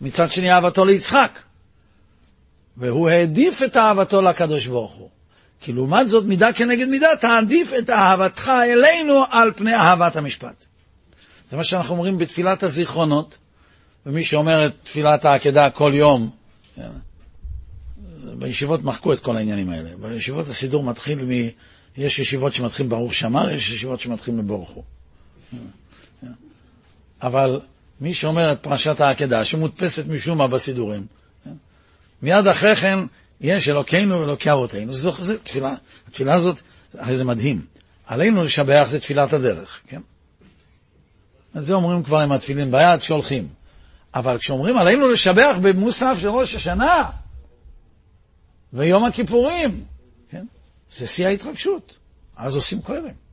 מצד שני אהבתו ליצחק. והוא העדיף את אהבתו לקדוש ברוך הוא. כי לעומת זאת, מידה כנגד מידה, תעדיף את אהבתך אלינו על פני אהבת המשפט. זה מה שאנחנו אומרים בתפילת הזיכרונות, ומי שאומר את תפילת העקדה כל יום, כן, בישיבות מחקו את כל העניינים האלה. בישיבות הסידור מתחיל מ... יש ישיבות שמתחיל ברוך שמר, יש ישיבות שמתחיל מבורך הוא. אבל מי שאומר את פרשת העקדה, שמודפסת משום מה בסידורים, כן, מיד אחרי כן יש אלוקינו ואלוקי אבותינו. זו, זו תפילה, התפילה הזאת, הרי זה מדהים. עלינו לשבח זה תפילת הדרך, כן? אז זה אומרים כבר עם התפילין ביד שהולכים. אבל כשאומרים עלינו לשבח במוסף של ראש השנה ויום הכיפורים, כן? זה שיא ההתרגשות. אז עושים כהנים.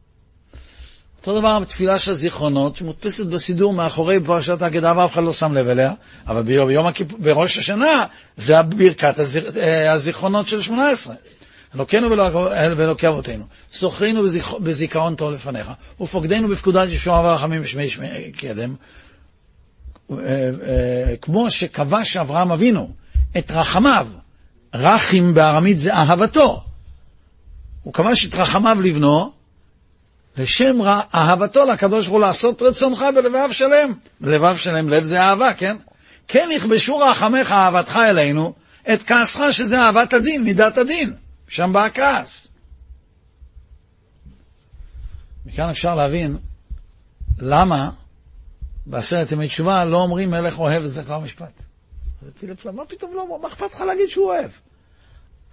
אותו דבר בתפילה של הזיכרונות, שמודפסת בסידור מאחורי פרשת ההגדה ואף אחד לא שם לב אליה, אבל ביום, ביום הכיפ... בראש השנה זה ברכת אה, הזיכרונות של שמונה עשרה. אלוקינו ואלוקי אבותינו, זוכרינו בזיכרון טוב לפניך, ופוקדנו בפקודת ישועה ורחמים ושמי קדם, אה, אה, כמו שכבש אברהם אבינו את רחמיו, רחים בארמית זה אהבתו. הוא כבש את רחמיו לבנו, לשם רע, אהבתו לקדוש ברוך הוא לעשות רצונך בלבב שלם. לבב שלם, לב זה אהבה, כן? כן יכבשו רחמך אהבתך אלינו, את כעסך שזה אהבת הדין, מידת הדין. שם בא הכעס. מכאן אפשר להבין למה בעשרת ימי תשובה לא אומרים מלך אוהב את זה כבר משפט. מה פתאום לא, מה אכפת לך להגיד שהוא אוהב?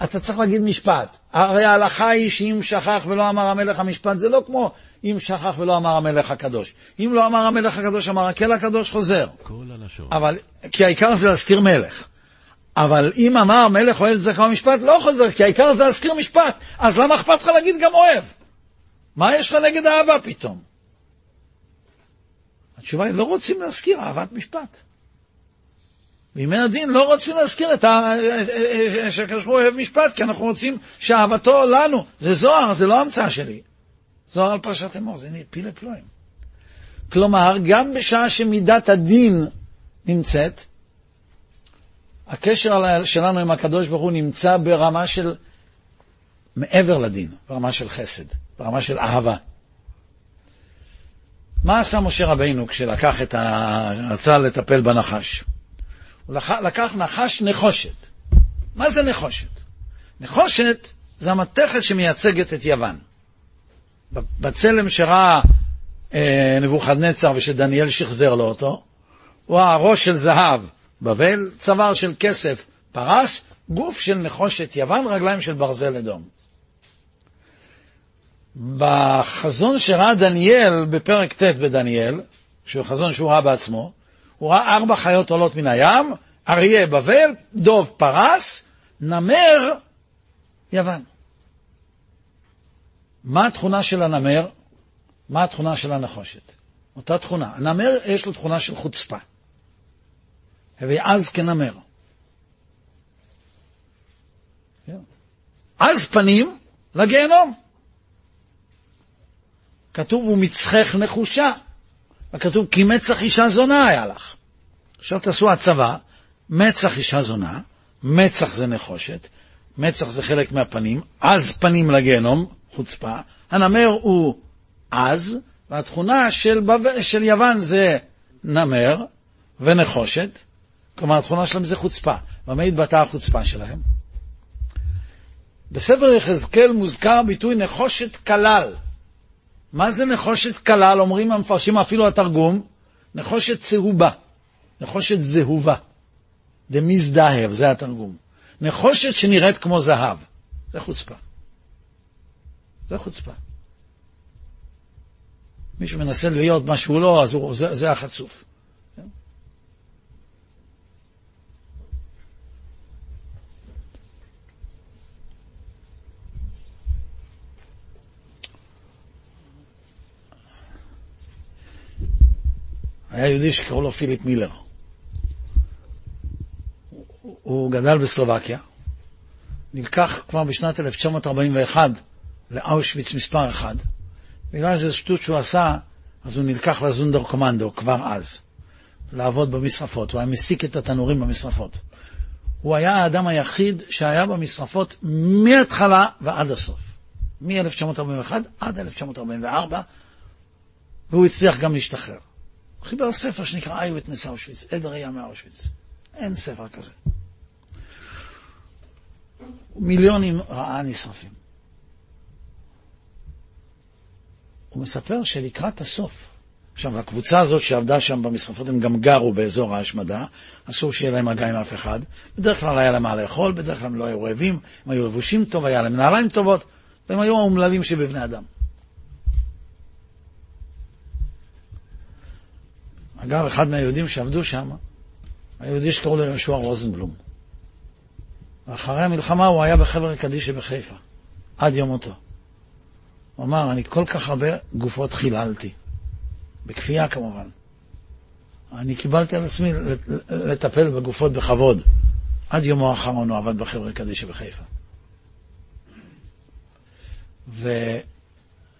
אתה צריך להגיד משפט. הרי ההלכה היא שאם שכח ולא אמר המלך המשפט, זה לא כמו אם שכח ולא אמר המלך הקדוש. אם לא אמר המלך הקדוש, אמר הקל הקדוש חוזר. אבל, כי העיקר זה להזכיר מלך. אבל אם אמר מלך אוהב את זה כמו משפט, לא חוזר, כי העיקר זה להזכיר משפט. אז למה אכפת לך להגיד גם אוהב? מה יש לך נגד אהבה פתאום? התשובה היא, לא רוצים להזכיר אהבת משפט. בימי הדין לא רוצים להזכיר את ה... שהקדוש ברוך הוא אוהב משפט, כי אנחנו רוצים שאהבתו לנו. זה זוהר, זה לא המצאה שלי. זוהר על פרשת אמור, זה פילי פלואים. כלומר, גם בשעה שמידת הדין נמצאת, הקשר שלנו עם הקדוש ברוך הוא נמצא ברמה של מעבר לדין, ברמה של חסד, ברמה של אהבה. מה עשה משה רבינו כשלקח את ה... רצה לטפל בנחש? לקח נחש נחושת. מה זה נחושת? נחושת זה המתכת שמייצגת את יוון. בצלם שראה אה, נבוכדנצר ושדניאל שחזר לו אותו, הוא הראש של זהב בבל, צוואר של כסף פרס, גוף של נחושת יוון, רגליים של ברזל אדום. בחזון שראה דניאל בפרק ט' בדניאל, שהוא חזון שהוא ראה בעצמו, הוא ראה ארבע חיות עולות מן הים, אריה בבל, דוב פרס, נמר יוון. מה התכונה של הנמר? מה התכונה של הנחושת? אותה תכונה. הנמר יש לו תכונה של חוצפה. ויעז כנמר. אז פנים לגיהנום. כתוב, הוא מצחך נחושה. וכתוב, כי מצח אישה זונה היה לך. עכשיו תעשו הצבה, מצח אישה זונה, מצח זה נחושת, מצח זה חלק מהפנים, אז פנים לגיהנום, חוצפה, הנמר הוא עז, והתכונה של, בב... של יוון זה נמר ונחושת, כלומר התכונה שלהם זה חוצפה. במה התבטאה החוצפה שלהם? בספר יחזקאל מוזכר הביטוי נחושת כלל. מה זה נחושת כלל? אומרים המפרשים אפילו התרגום, נחושת צהובה, נחושת זהובה. דמזדהב, זה התרגום. נחושת שנראית כמו זהב, זה חוצפה. זה חוצפה. מי שמנסה להיות מה שהוא לא, אז הוא, זה, זה החצוף. היה יהודי שקראו לו פיליפ מילר. הוא גדל בסלובקיה, נלקח כבר בשנת 1941 לאושוויץ מספר אחד. בגלל שזה שטות שהוא עשה, אז הוא נלקח לזונדר קומנדו כבר אז, לעבוד במשרפות. הוא היה מסיק את התנורים במשרפות. הוא היה האדם היחיד שהיה במשרפות מההתחלה ועד הסוף. מ-1941 עד 1944, והוא הצליח גם להשתחרר. הוא חיבר ספר שנקרא Eyewitness Auschwitz, עד ראייה מאושוויץ. אין ספר כזה. מיליונים רעה נשרפים. הוא מספר שלקראת הסוף, עכשיו, הקבוצה הזאת שעבדה שם במשרפות, הם גם גרו באזור ההשמדה, אסור שיהיה להם מגע עם אף אחד. בדרך כלל היה להם מה לאכול, בדרך כלל הם לא היו רעבים, הם היו לבושים טוב, היה להם נעליים טובות, והם היו האומללים שבבני אדם. אגב, אחד מהיהודים שעבדו שם, היהודי שקראו לו יהושע רוזנבלום. ואחרי המלחמה הוא היה בחבר קדישא בחיפה, עד יום מותו. הוא אמר, אני כל כך הרבה גופות חיללתי, בכפייה כמובן. אני קיבלתי על עצמי לטפל בגופות בכבוד. עד יומו האחרון הוא עבד בחברה קדישא בחיפה.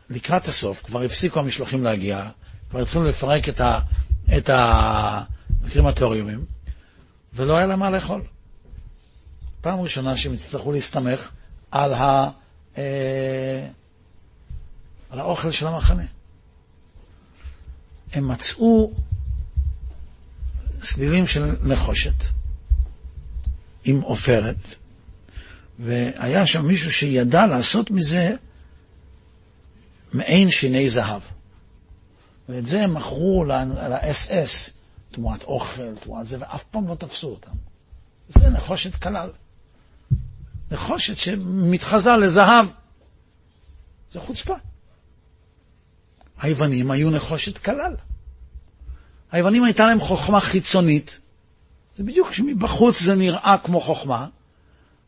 ולקראת הסוף כבר הפסיקו המשלוחים להגיע, כבר התחילו לפרק את, את הקרימטוריומים, ולא היה להם מה לאכול. פעם ראשונה שהם יצטרכו להסתמך על, ה, אה, על האוכל של המחנה. הם מצאו סלילים של נחושת עם עופרת, והיה שם מישהו שידע לעשות מזה מעין שיני זהב. ואת זה הם מכרו ל-SS תמורת אוכל, תמורת זה, ואף פעם לא תפסו אותם. זה נחושת כלל. נחושת שמתחזה לזהב. זה חוצפה. היוונים היו נחושת כלל. היוונים הייתה להם חוכמה חיצונית, זה בדיוק כשמבחוץ זה נראה כמו חוכמה,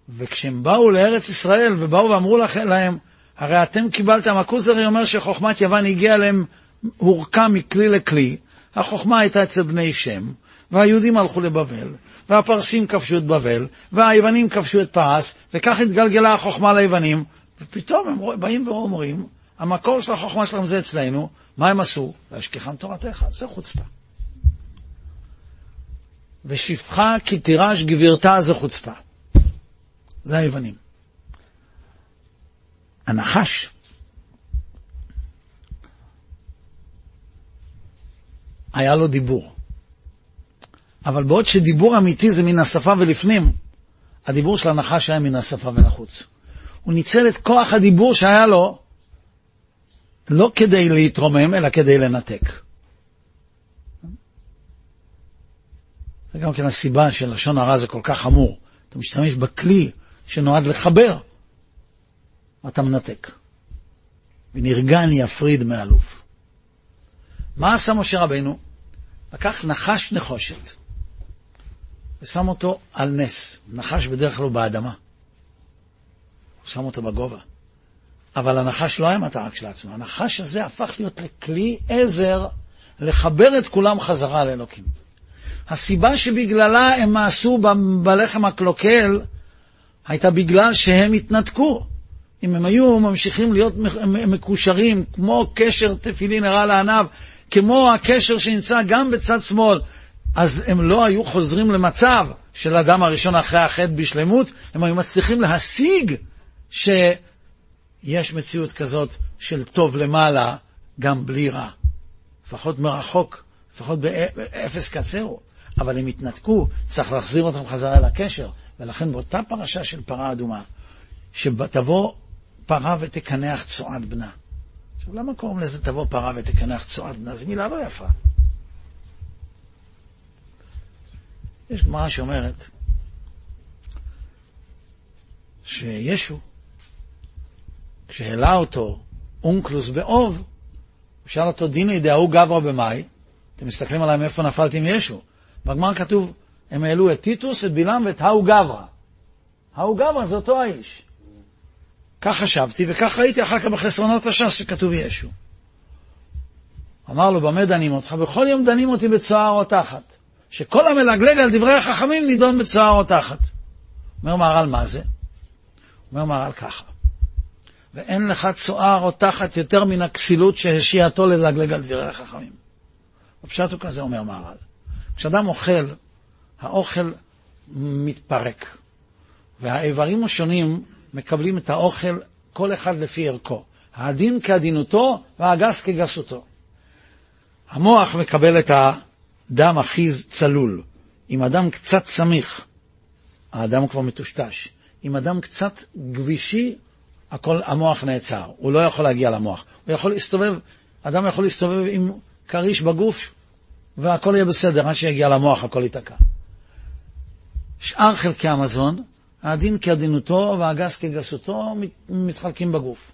וכשהם באו לארץ ישראל ובאו ואמרו להם, הרי אתם קיבלתם, הכוזרי אומר שחוכמת יוון הגיעה להם, הורקה מכלי לכלי, החוכמה הייתה אצל בני שם, והיהודים הלכו לבבל, והפרסים כבשו את בבל, והיוונים כבשו את פרס, וכך התגלגלה החוכמה ליוונים, ופתאום הם באים ואומרים, המקור של החוכמה שלהם זה אצלנו, מה הם עשו? להשכיחם תורתך, זה חוצפה. ושפחה כי תירש גבירתה זה חוצפה. זה היוונים. הנחש היה לו דיבור. אבל בעוד שדיבור אמיתי זה מן השפה ולפנים, הדיבור של הנחש היה מן השפה ולחוץ. הוא ניצל את כוח הדיבור שהיה לו לא כדי להתרומם, אלא כדי לנתק. זה גם כן הסיבה שלשון הרע זה כל כך חמור. אתה משתמש בכלי שנועד לחבר, ואתה מנתק. ונרגני יפריד מאלוף. מה עשה משה רבנו? לקח נחש נחושת ושם אותו על נס. נחש בדרך כלל הוא באדמה. הוא שם אותו בגובה. אבל הנחש לא היה מטרה כשלעצמו. הנחש הזה הפך להיות לכלי עזר לחבר את כולם חזרה לאלוקים. הסיבה שבגללה הם מעשו בלחם הקלוקל הייתה בגלל שהם התנתקו. אם הם היו ממשיכים להיות מקושרים, כמו קשר תפילין הרע לענב, כמו הקשר שנמצא גם בצד שמאל, אז הם לא היו חוזרים למצב של אדם הראשון אחרי החטא בשלמות, הם היו מצליחים להשיג שיש מציאות כזאת של טוב למעלה, גם בלי רע. לפחות מרחוק, לפחות באפס קצרו. אבל הם התנתקו, צריך להחזיר אותם חזרה לקשר. ולכן באותה פרשה של פרה אדומה, שתבוא פרה ותקנח צועד בנה. עכשיו, למה קוראים לזה תבוא פרה ותקנח צועד בנה? זו מילה לא יפה. יש גמרא שאומרת שישו, כשהעלה אותו אונקלוס באוב, הוא שאל אותו, דיני דהוא גברא במאי, אתם מסתכלים עליי מאיפה נפלתי עם ישו. בגמר כתוב, הם העלו את טיטוס, את בלעם ואת האו גברא. האו גברא זה אותו האיש. כך חשבתי, וכך ראיתי אחר כך בחסרונות הש"ס שכתוב ישו. אמר לו, במה דנים אותך? בכל יום דנים אותי בצוהר או תחת. שכל המלגלג על דברי החכמים נידון בצוהר או תחת. אומר מהר"ל, מה זה? אומר מהר"ל ככה, ואין לך צוהר או תחת יותר מן הכסילות שהשייעתו ללגלג על דברי החכמים. הפשט הוא כזה, אומר מהר"ל. כשאדם אוכל, האוכל מתפרק, והאיברים השונים מקבלים את האוכל, כל אחד לפי ערכו. העדין כעדינותו והגס כגסותו. המוח מקבל את הדם הכי צלול. אם אדם קצת סמיך, האדם כבר מטושטש. אם אדם קצת גבישי, הכל, המוח נעצר. הוא לא יכול להגיע למוח. הוא יכול להסתובב, אדם יכול להסתובב עם כריש בגוף, והכל יהיה בסדר, עד שיגיע למוח הכל ייתקע. שאר חלקי המזון, הדין כעדינותו והגס כגסותו, מתחלקים בגוף.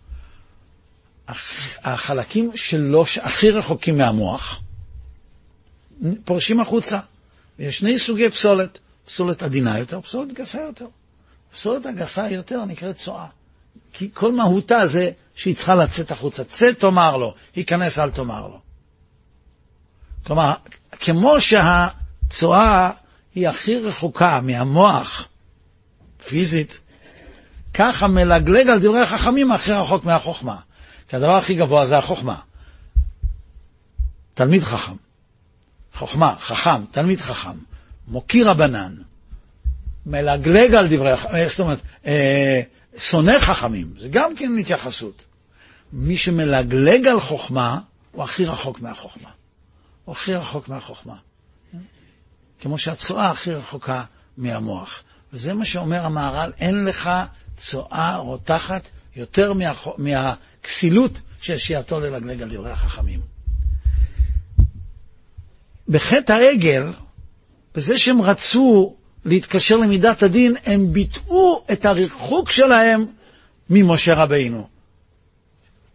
החלקים שלו, הכי רחוקים מהמוח, פורשים החוצה. ויש שני סוגי פסולת, פסולת עדינה יותר, פסולת גסה יותר. פסולת הגסה יותר נקראת צואה. כי כל מהותה זה שהיא צריכה לצאת החוצה. צא תאמר לו, היכנס אל תאמר לו. כלומר, כמו שהצואה היא הכי רחוקה מהמוח, פיזית, ככה מלגלג על דברי החכמים הכי רחוק מהחוכמה. כי הדבר הכי גבוה זה החוכמה. תלמיד חכם, חוכמה, חכם, תלמיד חכם, מוקיר רבנן, מלגלג על דברי, אה, זאת אומרת, אה, שונא חכמים, זה גם כן התייחסות. מי שמלגלג על חוכמה, הוא הכי רחוק מהחוכמה. הוא הכי רחוק מהחוכמה. כמו שהצואה הכי רחוקה מהמוח. וזה מה שאומר המהר"ל, אין לך צואה רותחת יותר מהכסילות של שעתו ללגלג על דברי החכמים. בחטא העגל, בזה שהם רצו להתקשר למידת הדין, הם ביטאו את הריחוק שלהם ממשה רבינו,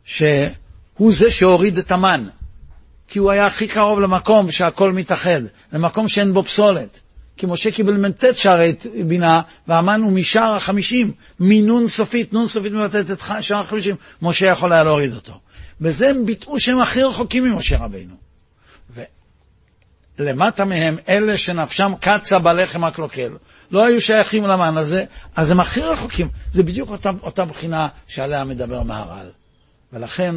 שהוא זה שהוריד את המן, כי הוא היה הכי קרוב למקום שהכל מתאחד, למקום שאין בו פסולת. כי משה קיבל מ"ט שערי בינה, והמן הוא משער החמישים, מנון סופית, נון סופית מבטאת את שער החמישים, משה יכול היה להוריד אותו. בזה הם ביטאו שהם הכי רחוקים ממשה רבינו. ולמטה מהם, אלה שנפשם קצה בלחם הקלוקל, לא היו שייכים למן הזה, אז הם הכי רחוקים. זה בדיוק אותה, אותה בחינה שעליה מדבר מהר"ל. ולכן,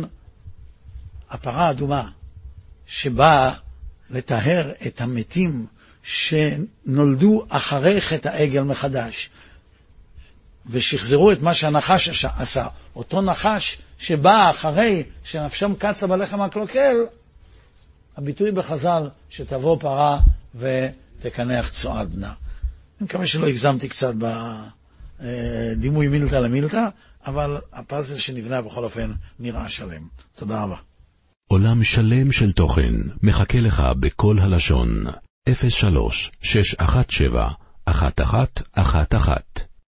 הפרה האדומה, שבאה לטהר את המתים שנולדו אחרי חטא העגל מחדש, ושחזרו את מה שהנחש עשה, אותו נחש שבא אחרי שנפשם קצה בלחם הקלוקל, הביטוי בחז"ל, שתבוא פרה ותקנח צועד בנה. אני מקווה שלא הגזמתי קצת בדימוי מילתא למילתא, אבל הפאזל שנבנה בכל אופן נראה שלם. תודה רבה. עולם שלם של תוכן מחכה לך בכל הלשון, 03 617 1111